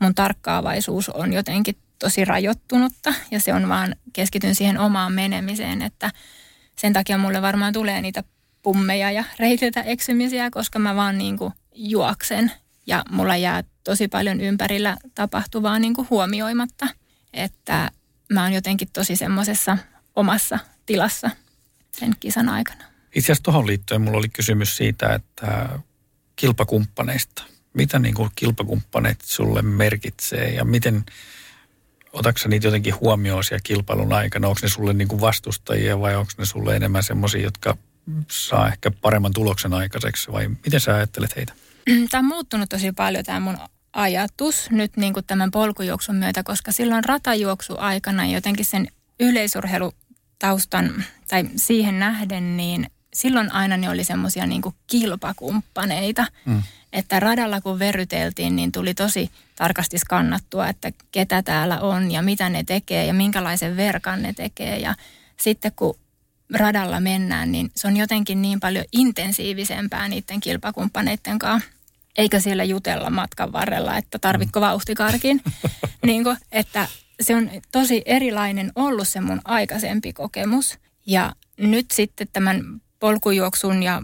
mun tarkkaavaisuus on jotenkin tosi rajoittunutta ja se on vaan keskityn siihen omaan menemiseen, että sen takia mulle varmaan tulee niitä pummeja ja reitiltä eksymisiä, koska mä vaan niin kuin juoksen ja mulla jää tosi paljon ympärillä tapahtuvaa niin kuin huomioimatta – että mä oon jotenkin tosi semmoisessa omassa tilassa sen kisan aikana. Itse asiassa tuohon liittyen mulla oli kysymys siitä, että kilpakumppaneista. Mitä niin kuin kilpakumppaneet sulle merkitsee ja miten, otatko niitä jotenkin huomioon siellä kilpailun aikana? Onko ne sulle niin kuin vastustajia vai onko ne sulle enemmän semmoisia, jotka saa ehkä paremman tuloksen aikaiseksi vai miten sä ajattelet heitä? Tämä on muuttunut tosi paljon tämä mun ajatus nyt niin kuin tämän polkujuoksun myötä, koska silloin ratajuoksu aikana jotenkin sen yleisurheilutaustan tai siihen nähden, niin silloin aina ne oli semmoisia niin kilpakumppaneita. Mm. Että radalla kun veryteltiin, niin tuli tosi tarkasti skannattua, että ketä täällä on ja mitä ne tekee ja minkälaisen verkan ne tekee. Ja sitten kun radalla mennään, niin se on jotenkin niin paljon intensiivisempää niiden kilpakumppaneiden kanssa eikä siellä jutella matkan varrella, että tarvitko vauhtikarkin. niin kuin, että se on tosi erilainen ollut se mun aikaisempi kokemus. Ja nyt sitten tämän polkujuoksun ja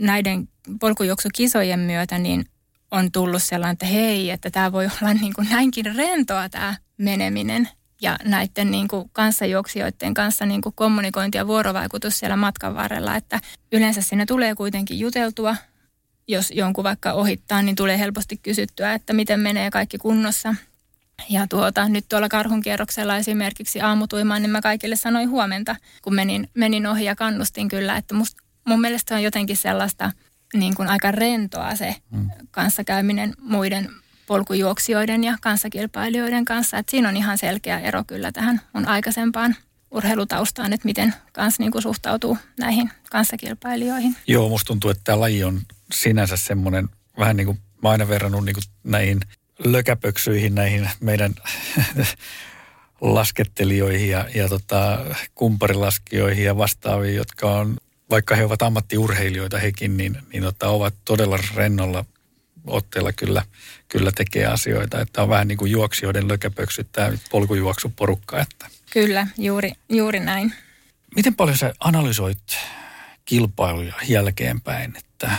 näiden polkujuoksukisojen myötä niin on tullut sellainen, että hei, että tämä voi olla niin kuin näinkin rentoa tämä meneminen. Ja näiden niin kuin kanssajuoksijoiden kanssa niin kuin kommunikointi ja vuorovaikutus siellä matkan varrella, että yleensä sinne tulee kuitenkin juteltua, jos jonkun vaikka ohittaa, niin tulee helposti kysyttyä, että miten menee kaikki kunnossa. Ja tuota, nyt tuolla karhun kierroksella esimerkiksi aamutuimaan, niin mä kaikille sanoin huomenta, kun menin, menin ohi ja kannustin kyllä, että must, mun mielestä on jotenkin sellaista niin kuin aika rentoa se mm. kanssakäyminen muiden polkujuoksijoiden ja kanssakilpailijoiden kanssa. Että siinä on ihan selkeä ero kyllä tähän mun aikaisempaan urheilutaustaan, että miten kans niin kuin suhtautuu näihin kanssakilpailijoihin. Joo, musta tuntuu, että tämä laji on sinänsä semmoinen vähän niin kuin mä aina verrannut niin kuin näihin lökäpöksyihin, näihin meidän laskettelijoihin ja, ja tota, kumparilaskijoihin ja vastaaviin, jotka on, vaikka he ovat ammattiurheilijoita hekin, niin, niin tota, ovat todella rennolla otteella kyllä, kyllä tekee asioita. Että on vähän niin kuin juoksijoiden lökäpöksyt, tämä polkujuoksuporukka. Että. Kyllä, juuri, juuri näin. Miten paljon sä analysoit kilpailuja jälkeenpäin, että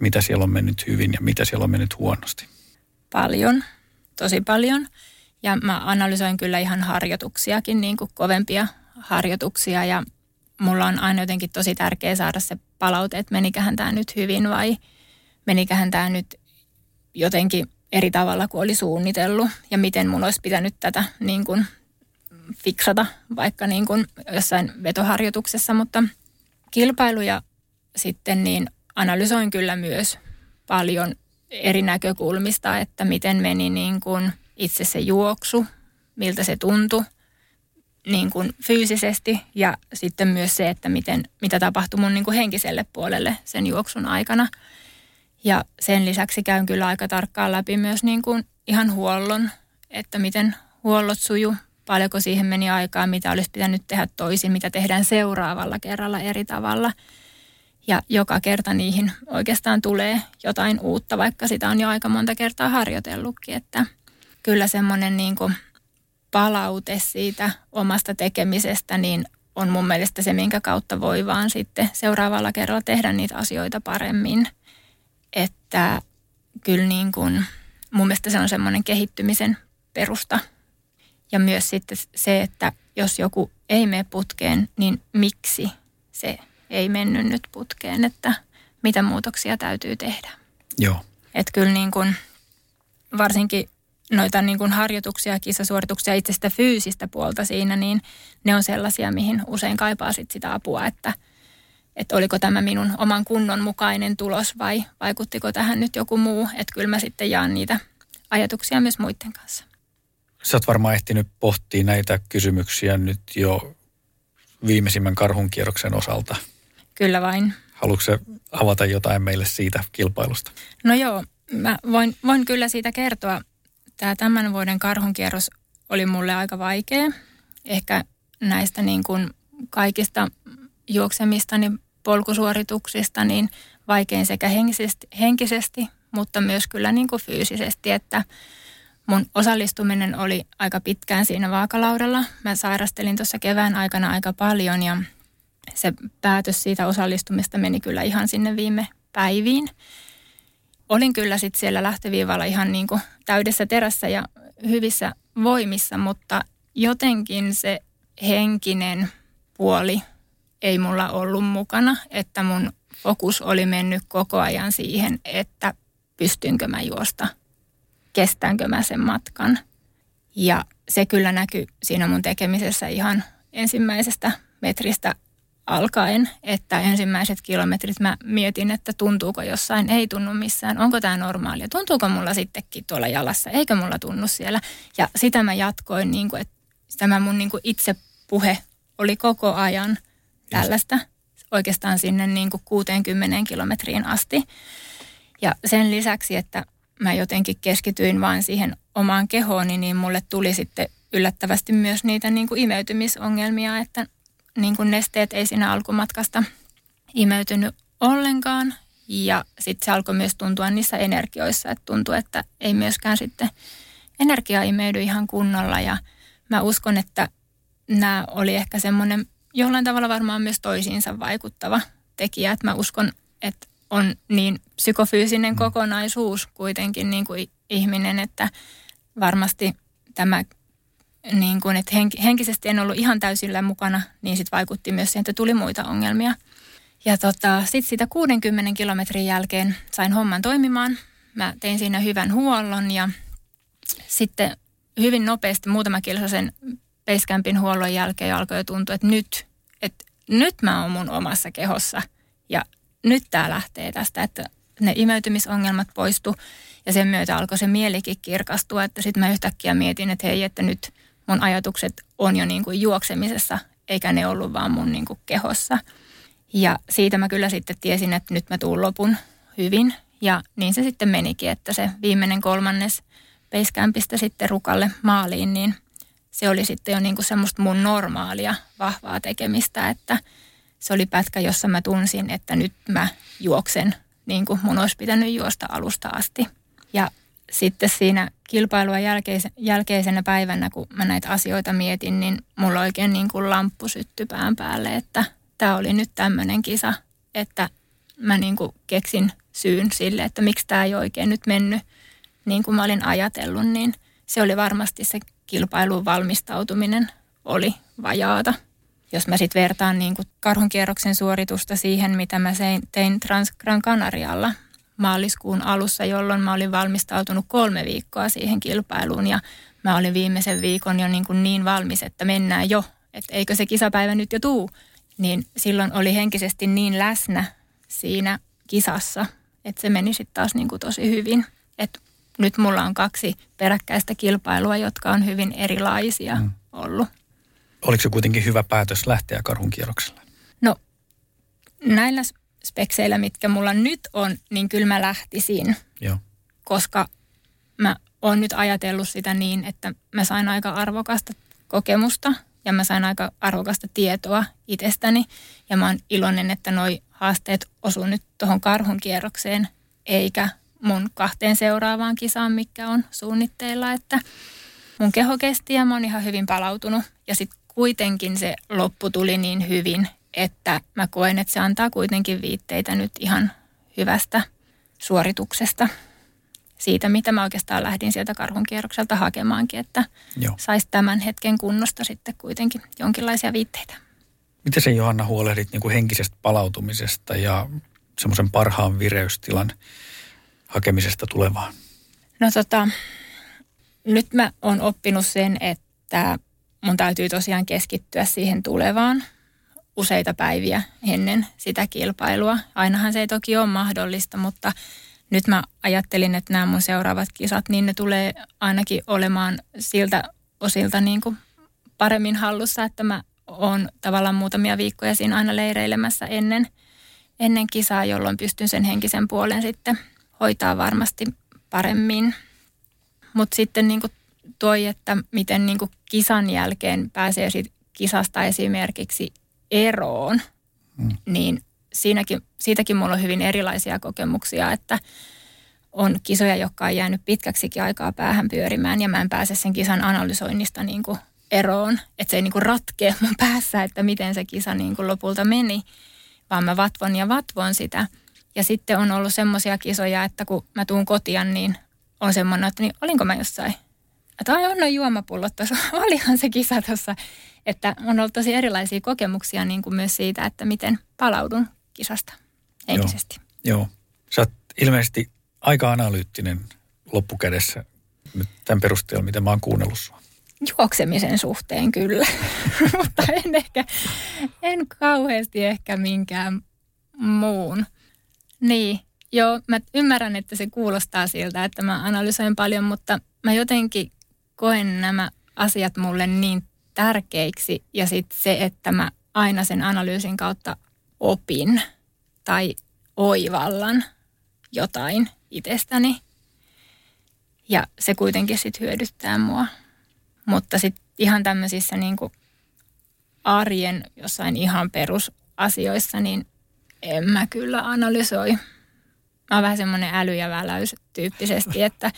mitä siellä on mennyt hyvin ja mitä siellä on mennyt huonosti? Paljon, tosi paljon. Ja mä analysoin kyllä ihan harjoituksiakin, niin kuin kovempia harjoituksia ja mulla on aina jotenkin tosi tärkeää saada se palaute, että meniköhän tämä nyt hyvin vai meniköhän tämä nyt jotenkin eri tavalla kuin oli suunnitellut. Ja miten mun olisi pitänyt tätä niin kuin fiksata vaikka niin kuin jossain vetoharjoituksessa, mutta kilpailuja sitten niin analysoin kyllä myös paljon eri näkökulmista, että miten meni niin kuin itse se juoksu, miltä se tuntui niin kuin fyysisesti ja sitten myös se, että miten, mitä tapahtui mun niin kuin henkiselle puolelle sen juoksun aikana. Ja sen lisäksi käyn kyllä aika tarkkaan läpi myös niin kuin ihan huollon, että miten huollot suju, paljonko siihen meni aikaa, mitä olisi pitänyt tehdä toisin, mitä tehdään seuraavalla kerralla eri tavalla. Ja joka kerta niihin oikeastaan tulee jotain uutta, vaikka sitä on jo aika monta kertaa harjoitellutkin, että kyllä semmoinen niin kuin palaute siitä omasta tekemisestä, niin on mun mielestä se, minkä kautta voi vaan sitten seuraavalla kerralla tehdä niitä asioita paremmin. Että kyllä niin kuin, mun mielestä se on semmoinen kehittymisen perusta. Ja myös sitten se, että jos joku ei mene putkeen, niin miksi se ei mennyt nyt putkeen, että mitä muutoksia täytyy tehdä. Joo. Että kyllä niin kuin, varsinkin noita niin kuin harjoituksia, kisasuorituksia, itse sitä fyysistä puolta siinä, niin ne on sellaisia, mihin usein kaipaa sit sitä apua, että, että oliko tämä minun oman kunnon mukainen tulos vai vaikuttiko tähän nyt joku muu. Että kyllä mä sitten jaan niitä ajatuksia myös muiden kanssa. Sä oot varmaan ehtinyt pohtia näitä kysymyksiä nyt jo viimeisimmän karhunkierroksen osalta. Kyllä vain. Haluatko avata jotain meille siitä kilpailusta? No joo, mä voin, voin kyllä siitä kertoa tämä tämän vuoden karhunkierros oli mulle aika vaikea. Ehkä näistä niin kuin kaikista juoksemistani polkusuorituksista niin vaikein sekä henkisesti, henkisesti mutta myös kyllä niin kuin fyysisesti, että mun osallistuminen oli aika pitkään siinä vaakalaudalla. Mä sairastelin tuossa kevään aikana aika paljon ja se päätös siitä osallistumista meni kyllä ihan sinne viime päiviin olin kyllä sitten siellä lähtöviivalla ihan niin kuin täydessä terässä ja hyvissä voimissa, mutta jotenkin se henkinen puoli ei mulla ollut mukana, että mun fokus oli mennyt koko ajan siihen, että pystynkö mä juosta, kestäänkö mä sen matkan. Ja se kyllä näkyy siinä mun tekemisessä ihan ensimmäisestä metristä alkaen, että ensimmäiset kilometrit mä mietin, että tuntuuko jossain, ei tunnu missään, onko tämä normaalia, tuntuuko mulla sittenkin tuolla jalassa, eikö mulla tunnu siellä. Ja sitä mä jatkoin, niin kuin, että tämä mun niin kuin itse puhe oli koko ajan tällaista, oikeastaan sinne niin kuin 60 kilometriin asti. Ja sen lisäksi, että mä jotenkin keskityin vain siihen omaan kehooni, niin mulle tuli sitten yllättävästi myös niitä niin kuin imeytymisongelmia, että niin kuin nesteet ei siinä alkumatkasta imeytynyt ollenkaan. Ja sitten se alkoi myös tuntua niissä energioissa, että tuntui, että ei myöskään sitten energia imeydy ihan kunnolla. Ja mä uskon, että nämä oli ehkä semmoinen jollain tavalla varmaan myös toisiinsa vaikuttava tekijä. Että mä uskon, että on niin psykofyysinen mm. kokonaisuus kuitenkin niin kuin ihminen, että varmasti tämä niin kuin, että henk- henkisesti en ollut ihan täysillä mukana, niin sitten vaikutti myös siihen, että tuli muita ongelmia. Ja tota, sitten sitä 60 kilometrin jälkeen sain homman toimimaan. Mä tein siinä hyvän huollon ja sitten hyvin nopeasti muutama kilsa sen Basecampin huollon jälkeen alkoi tuntua, että nyt, että nyt mä oon mun omassa kehossa ja nyt tää lähtee tästä, että ne imeytymisongelmat poistu ja sen myötä alkoi se mielikin kirkastua, että sitten mä yhtäkkiä mietin, että hei, että nyt mun ajatukset on jo niin kuin juoksemisessa, eikä ne ollut vaan mun niin kuin kehossa. Ja siitä mä kyllä sitten tiesin, että nyt mä tuun lopun hyvin. Ja niin se sitten menikin, että se viimeinen kolmannes Basecampista sitten rukalle maaliin, niin se oli sitten jo niin kuin semmoista mun normaalia, vahvaa tekemistä, että se oli pätkä, jossa mä tunsin, että nyt mä juoksen niin kuin mun olisi pitänyt juosta alusta asti. Ja sitten siinä kilpailua jälkeisen, jälkeisenä päivänä, kun mä näitä asioita mietin, niin mulla oikein niin kuin lamppu syttyi pään päälle, että tämä oli nyt tämmöinen kisa, että mä niin kuin keksin syyn sille, että miksi tämä ei oikein nyt mennyt niin kuin mä olin ajatellut, niin se oli varmasti se kilpailuun valmistautuminen oli vajaata. Jos mä sitten vertaan niin kuin karhunkierroksen suoritusta siihen, mitä mä tein Trans Gran Canarialla maaliskuun alussa, jolloin mä olin valmistautunut kolme viikkoa siihen kilpailuun ja mä olin viimeisen viikon jo niin, kuin niin valmis, että mennään jo, että eikö se kisapäivä nyt jo tuu. Niin silloin oli henkisesti niin läsnä siinä kisassa, että se meni sitten taas niin kuin tosi hyvin. Että nyt mulla on kaksi peräkkäistä kilpailua, jotka on hyvin erilaisia mm. ollut. Oliko se kuitenkin hyvä päätös lähteä karhunkierrokselle? No näillä spekseillä, mitkä mulla nyt on, niin kyllä mä lähtisin. Joo. Koska mä oon nyt ajatellut sitä niin, että mä sain aika arvokasta kokemusta ja mä sain aika arvokasta tietoa itsestäni. Ja mä oon iloinen, että noi haasteet osuu nyt tuohon karhun kierrokseen, eikä mun kahteen seuraavaan kisaan, mikä on suunnitteilla, että mun keho kesti ja mä oon ihan hyvin palautunut. Ja sitten kuitenkin se loppu tuli niin hyvin, että mä koen, että se antaa kuitenkin viitteitä nyt ihan hyvästä suorituksesta siitä, mitä mä oikeastaan lähdin sieltä karhun kierrokselta hakemaankin, että saisi tämän hetken kunnosta sitten kuitenkin jonkinlaisia viitteitä. Miten se Johanna huolehdit niin kuin henkisestä palautumisesta ja semmoisen parhaan vireystilan hakemisesta tulevaan? No tota, nyt mä oon oppinut sen, että mun täytyy tosiaan keskittyä siihen tulevaan useita päiviä ennen sitä kilpailua. Ainahan se ei toki ole mahdollista, mutta nyt mä ajattelin, että nämä mun seuraavat kisat, niin ne tulee ainakin olemaan siltä osilta niin kuin paremmin hallussa, että mä oon tavallaan muutamia viikkoja siinä aina leireilemässä ennen, ennen kisaa, jolloin pystyn sen henkisen puolen sitten hoitaa varmasti paremmin. Mutta sitten niin kuin toi, että miten niin kuin kisan jälkeen pääsee sit kisasta esimerkiksi eroon, mm. niin siinäkin, siitäkin mulla on hyvin erilaisia kokemuksia, että on kisoja, jotka on jäänyt pitkäksikin aikaa päähän pyörimään ja mä en pääse sen kisan analysoinnista niin kuin eroon, että se ei niin kuin ratkea mun päässä, että miten se kisa niin kuin lopulta meni, vaan mä vatvon ja vatvon sitä. Ja sitten on ollut semmoisia kisoja, että kun mä tuun kotiin, niin on semmoinen, että niin, olinko mä jossain että on noin juomapullot tuossa, olihan se kisa tuossa. Että on ollut tosi erilaisia kokemuksia niin kuin myös siitä, että miten palaudun kisasta henkisesti. Joo, joo. Sä oot ilmeisesti aika analyyttinen loppukädessä nyt tämän perusteella, mitä mä oon kuunnellut sua. Juoksemisen suhteen kyllä, mutta en ehkä, en kauheasti ehkä minkään muun. Niin, joo, mä ymmärrän, että se kuulostaa siltä, että mä analysoin paljon, mutta mä jotenkin koen nämä asiat mulle niin tärkeiksi ja sitten se, että mä aina sen analyysin kautta opin tai oivallan jotain itsestäni. Ja se kuitenkin sitten hyödyttää mua. Mutta sitten ihan tämmöisissä niin kuin arjen jossain ihan perusasioissa, niin en mä kyllä analysoi. Mä oon vähän semmoinen äly- ja väläys tyyppisesti, että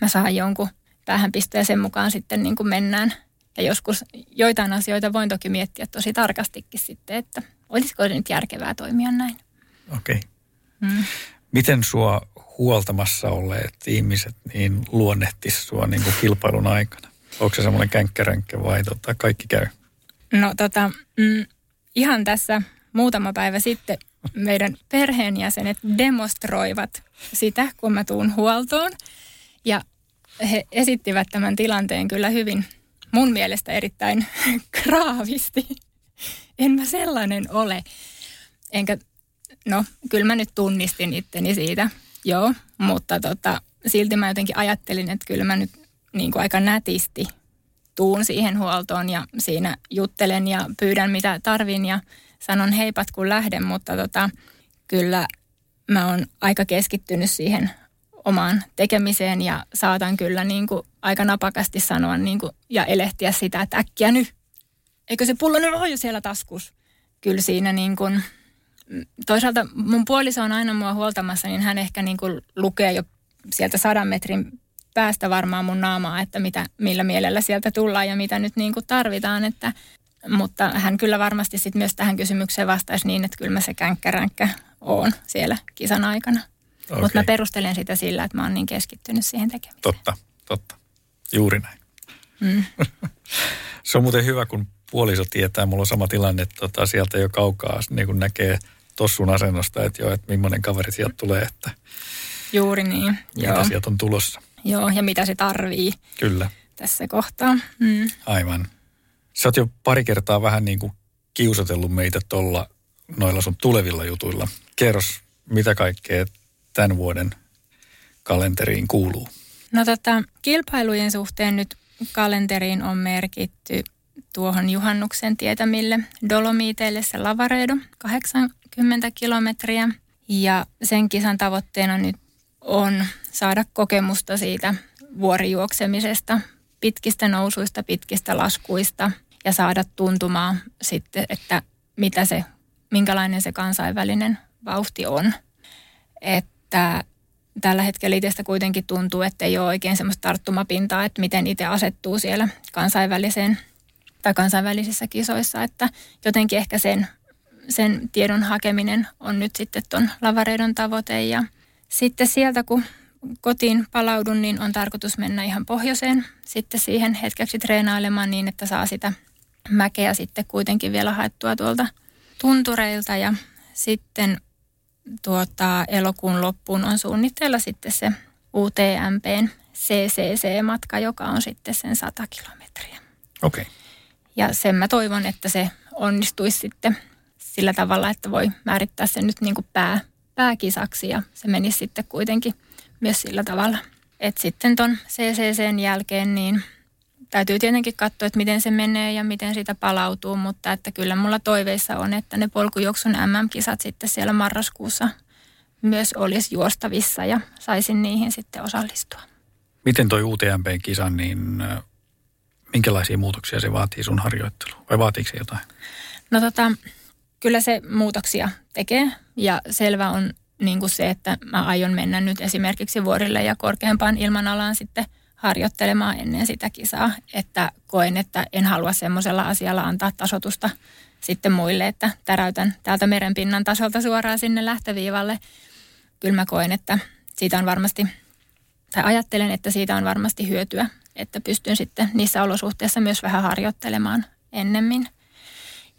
mä saan jonkun päähänpisto ja sen mukaan sitten niin kuin mennään. Ja joskus joitain asioita voin toki miettiä tosi tarkastikin sitten, että olisiko se nyt järkevää toimia näin. Okei. Okay. Mm. Miten sua huoltamassa olleet ihmiset niin luonnehtis sua niin kuin kilpailun aikana? Onko se semmoinen känkkäränkkä vai tota, kaikki käy? No tota, mm, ihan tässä muutama päivä sitten meidän perheenjäsenet demonstroivat sitä, kun mä tuun huoltoon. Ja he esittivät tämän tilanteen kyllä hyvin, mun mielestä erittäin kraavisti. En mä sellainen ole. Enkä, no kyllä mä nyt tunnistin itteni siitä, joo, mutta tota, silti mä jotenkin ajattelin, että kyllä mä nyt niin kuin aika nätisti tuun siihen huoltoon ja siinä juttelen ja pyydän mitä tarvin ja sanon heipat kun lähden, mutta tota, kyllä mä oon aika keskittynyt siihen omaan tekemiseen ja saatan kyllä niin kuin aika napakasti sanoa niin kuin, ja elehtiä sitä, että äkkiä nyt. Eikö se pullo nyt ole jo siellä taskus? Kyllä siinä niin kuin, toisaalta mun puoliso on aina mua huoltamassa, niin hän ehkä niin kuin lukee jo sieltä sadan metrin päästä varmaan mun naamaa, että mitä, millä mielellä sieltä tullaan ja mitä nyt niin kuin tarvitaan. Että mutta hän kyllä varmasti sit myös tähän kysymykseen vastaisi niin, että kyllä mä se känkkäränkkä oon siellä kisan aikana. Okay. Mutta mä perustelen sitä sillä, että mä oon niin keskittynyt siihen tekemiseen. Totta, totta. Juuri näin. Mm. se on muuten hyvä, kun puoliso tietää, mulla on sama tilanne, että tota, sieltä jo kaukaa niin kun näkee tossun asennosta, että joo, että millainen kaveri sieltä tulee, että Juuri niin. Mitä joo. sieltä on tulossa. Joo, ja mitä se tarvii. Kyllä. Tässä kohtaa. Mm. Aivan. Sä oot jo pari kertaa vähän niin kuin kiusatellut meitä tuolla noilla sun tulevilla jutuilla. Kerros, mitä kaikkea tämän vuoden kalenteriin kuuluu? No tota, kilpailujen suhteen nyt kalenteriin on merkitty tuohon juhannuksen tietämille Dolomiiteille se Lavaredo, 80 kilometriä. Ja sen kisan tavoitteena nyt on saada kokemusta siitä vuorijuoksemisesta, pitkistä nousuista, pitkistä laskuista ja saada tuntumaan sitten, että mitä se, minkälainen se kansainvälinen vauhti on. Että tällä hetkellä itsestä kuitenkin tuntuu, että ei ole oikein semmoista tarttumapintaa, että miten itse asettuu siellä kansainväliseen tai kansainvälisissä kisoissa, että jotenkin ehkä sen, sen tiedon hakeminen on nyt sitten tuon lavareidon tavoite. Ja sitten sieltä kun kotiin palaudun, niin on tarkoitus mennä ihan pohjoiseen sitten siihen hetkeksi treenailemaan niin, että saa sitä mäkeä sitten kuitenkin vielä haettua tuolta tuntureilta. Ja sitten tuota, elokuun loppuun on suunnitteilla sitten se UTMPn CCC-matka, joka on sitten sen 100 kilometriä. Okei. Okay. Ja sen mä toivon, että se onnistuisi sitten sillä tavalla, että voi määrittää sen nyt niin kuin pää, pääkisaksi ja se menisi sitten kuitenkin myös sillä tavalla. Että sitten ton CCCn jälkeen niin täytyy tietenkin katsoa, että miten se menee ja miten sitä palautuu, mutta että kyllä mulla toiveissa on, että ne polkujuoksun MM-kisat sitten siellä marraskuussa myös olisi juostavissa ja saisin niihin sitten osallistua. Miten toi UTMP-kisa, niin minkälaisia muutoksia se vaatii sun harjoitteluun vai vaatiiko se jotain? No tota, kyllä se muutoksia tekee ja selvä on niin kuin se, että mä aion mennä nyt esimerkiksi vuorille ja korkeampaan ilmanalaan sitten harjoittelemaan ennen sitä kisaa. Että koen, että en halua semmoisella asialla antaa tasotusta sitten muille, että täräytän täältä merenpinnan tasolta suoraan sinne lähtöviivalle. Kyllä mä koen, että siitä on varmasti, tai ajattelen, että siitä on varmasti hyötyä, että pystyn sitten niissä olosuhteissa myös vähän harjoittelemaan ennemmin.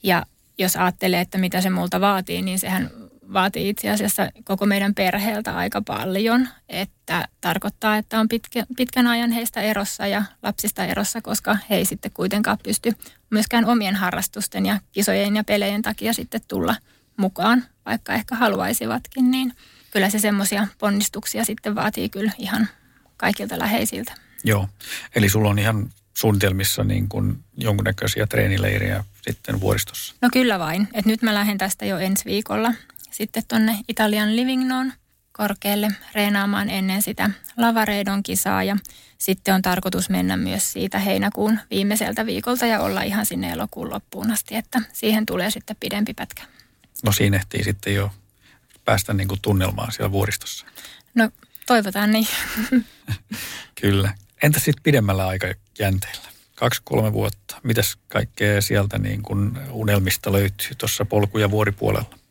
Ja jos ajattelee, että mitä se multa vaatii, niin sehän vaatii itse asiassa koko meidän perheeltä aika paljon, että tarkoittaa, että on pitkä, pitkän ajan heistä erossa ja lapsista erossa, koska he ei sitten kuitenkaan pysty myöskään omien harrastusten ja kisojen ja pelejen takia sitten tulla mukaan, vaikka ehkä haluaisivatkin, niin kyllä se semmoisia ponnistuksia sitten vaatii kyllä ihan kaikilta läheisiltä. Joo, eli sulla on ihan suunnitelmissa niin kuin jonkunnäköisiä treenileirejä sitten vuoristossa? No kyllä vain. Et nyt mä lähden tästä jo ensi viikolla sitten tuonne Italian Livignoon korkealle reenaamaan ennen sitä Lavareidon kisaa ja sitten on tarkoitus mennä myös siitä heinäkuun viimeiseltä viikolta ja olla ihan sinne elokuun loppuun asti, että siihen tulee sitten pidempi pätkä. No siinä ehtii sitten jo päästä niin kuin tunnelmaan siellä vuoristossa. No toivotaan niin. Kyllä. Entä sitten pidemmällä aikajänteellä? Kaksi-kolme vuotta. Mitäs kaikkea sieltä niin kuin unelmista löytyy tuossa polku- ja vuoripuolella?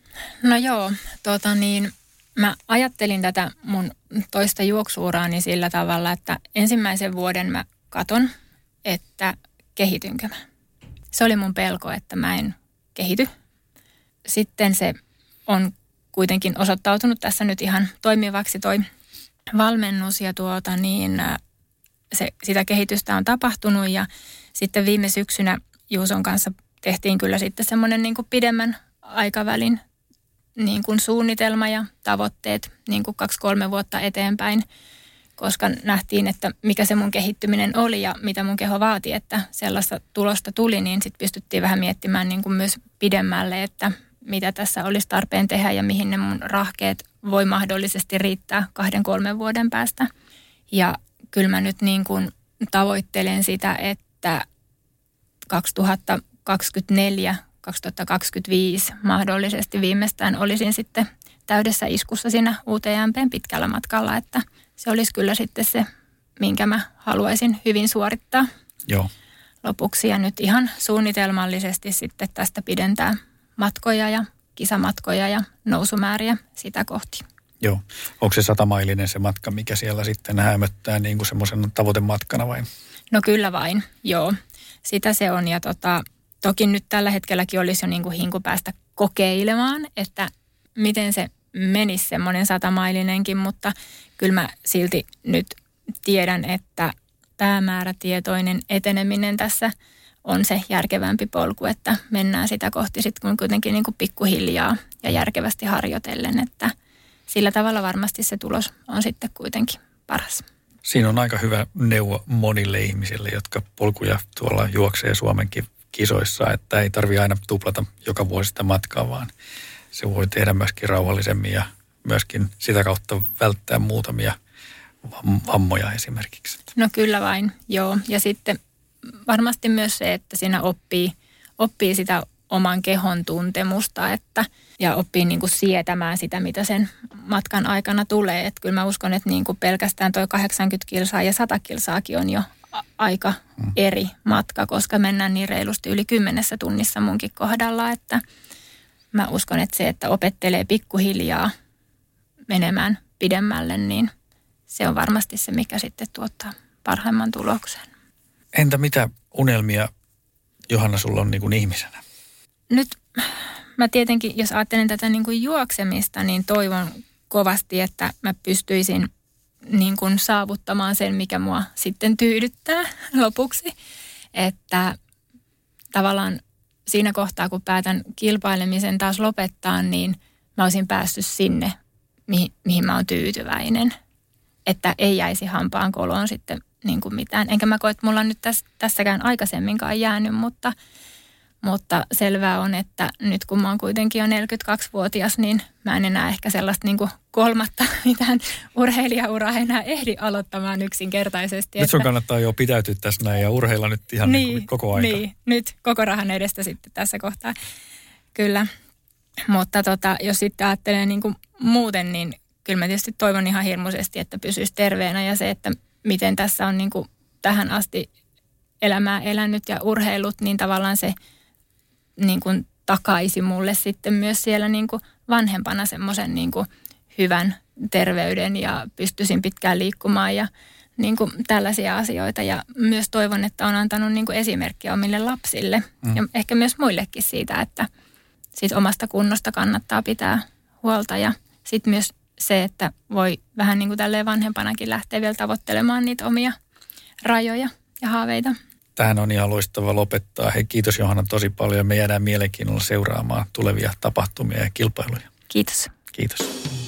No joo, tota niin, mä ajattelin tätä mun toista juoksuuraani sillä tavalla, että ensimmäisen vuoden mä katon, että kehitynkö mä. Se oli mun pelko, että mä en kehity. Sitten se on kuitenkin osoittautunut tässä nyt ihan toimivaksi toi valmennus ja tuota niin, se, sitä kehitystä on tapahtunut ja sitten viime syksynä Juuson kanssa tehtiin kyllä sitten semmoinen niin pidemmän aikavälin niin kuin suunnitelma ja tavoitteet niin kuin kaksi-kolme vuotta eteenpäin, koska nähtiin, että mikä se mun kehittyminen oli ja mitä mun keho vaati, että sellaista tulosta tuli, niin sitten pystyttiin vähän miettimään niin kuin myös pidemmälle, että mitä tässä olisi tarpeen tehdä ja mihin ne mun rahkeet voi mahdollisesti riittää kahden, kolmen vuoden päästä. Ja kyllä mä nyt niin kuin tavoittelen sitä, että 2024 2025 mahdollisesti viimeistään olisin sitten täydessä iskussa siinä UTMPn pitkällä matkalla, että se olisi kyllä sitten se, minkä mä haluaisin hyvin suorittaa. Joo. lopuksi. Ja nyt ihan suunnitelmallisesti sitten tästä pidentää matkoja ja kisamatkoja ja nousumääriä sitä kohti. Joo. Onko se satamailinen se matka, mikä siellä sitten hämöttää niin kuin semmoisen tavoitematkana vai? No kyllä vain, joo. Sitä se on ja tota, toki nyt tällä hetkelläkin olisi jo niin kuin hinku päästä kokeilemaan, että miten se menisi semmoinen satamailinenkin, mutta kyllä mä silti nyt tiedän, että päämäärätietoinen eteneminen tässä on se järkevämpi polku, että mennään sitä kohti sitten kun kuitenkin niin kuin pikkuhiljaa ja järkevästi harjoitellen, että sillä tavalla varmasti se tulos on sitten kuitenkin paras. Siinä on aika hyvä neuvo monille ihmisille, jotka polkuja tuolla juoksee Suomenkin kisoissa, että ei tarvi aina tuplata joka vuosi sitä matkaa, vaan se voi tehdä myöskin rauhallisemmin ja myöskin sitä kautta välttää muutamia vammoja esimerkiksi. No kyllä vain, joo. Ja sitten varmasti myös se, että siinä oppii, oppii sitä oman kehon tuntemusta että, ja oppii niin kuin sietämään sitä, mitä sen matkan aikana tulee. Että kyllä mä uskon, että niin kuin pelkästään tuo 80 kilsaa ja 100 kilsaakin on jo aika mm. eri matka, koska mennään niin reilusti yli kymmenessä tunnissa munkin kohdalla, että mä uskon, että se, että opettelee pikkuhiljaa menemään pidemmälle, niin se on varmasti se, mikä sitten tuottaa parhaimman tuloksen. Entä mitä unelmia Johanna sulla on niin kuin ihmisenä? Nyt mä tietenkin, jos ajattelen tätä niin kuin juoksemista, niin toivon kovasti, että mä pystyisin niin kuin saavuttamaan sen, mikä mua sitten tyydyttää lopuksi. Että tavallaan siinä kohtaa, kun päätän kilpailemisen taas lopettaa, niin mä olisin päässyt sinne, mihin, mihin mä oon tyytyväinen. Että ei jäisi hampaan koloon sitten niin kuin mitään. Enkä mä koe, että mulla on nyt täs, tässäkään aikaisemminkaan jäänyt, mutta, mutta selvää on, että nyt kun mä oon kuitenkin jo 42-vuotias, niin mä en enää ehkä sellaista niin kolmatta mitään urheilijauraa enää ehdi aloittamaan yksinkertaisesti. Nyt sun että... kannattaa jo pitäytyä tässä näin ja urheilla nyt ihan niin, niin koko aika. Niin, nyt koko rahan edestä sitten tässä kohtaa. Kyllä. Mutta tota, jos sitten ajattelee niin kuin muuten, niin kyllä mä tietysti toivon ihan hirmuisesti, että pysyisi terveenä ja se, että miten tässä on niin kuin tähän asti elämää elänyt ja urheilut, niin tavallaan se niin kuin takaisi mulle sitten myös siellä niin kuin vanhempana semmoisen niin kuin hyvän terveyden ja pystyisin pitkään liikkumaan ja niin kuin tällaisia asioita. Ja myös toivon, että on antanut niin kuin esimerkkiä omille lapsille mm. ja ehkä myös muillekin siitä, että siitä omasta kunnosta kannattaa pitää huolta ja sitten myös se, että voi vähän niin kuin tälleen vanhempanakin lähteä vielä tavoittelemaan niitä omia rajoja ja haaveita. Tähän on ihan loistava lopettaa. Hei, kiitos Johanna tosi paljon. Me jäädään mielenkiinnolla seuraamaan tulevia tapahtumia ja kilpailuja. Kiitos. Kiitos.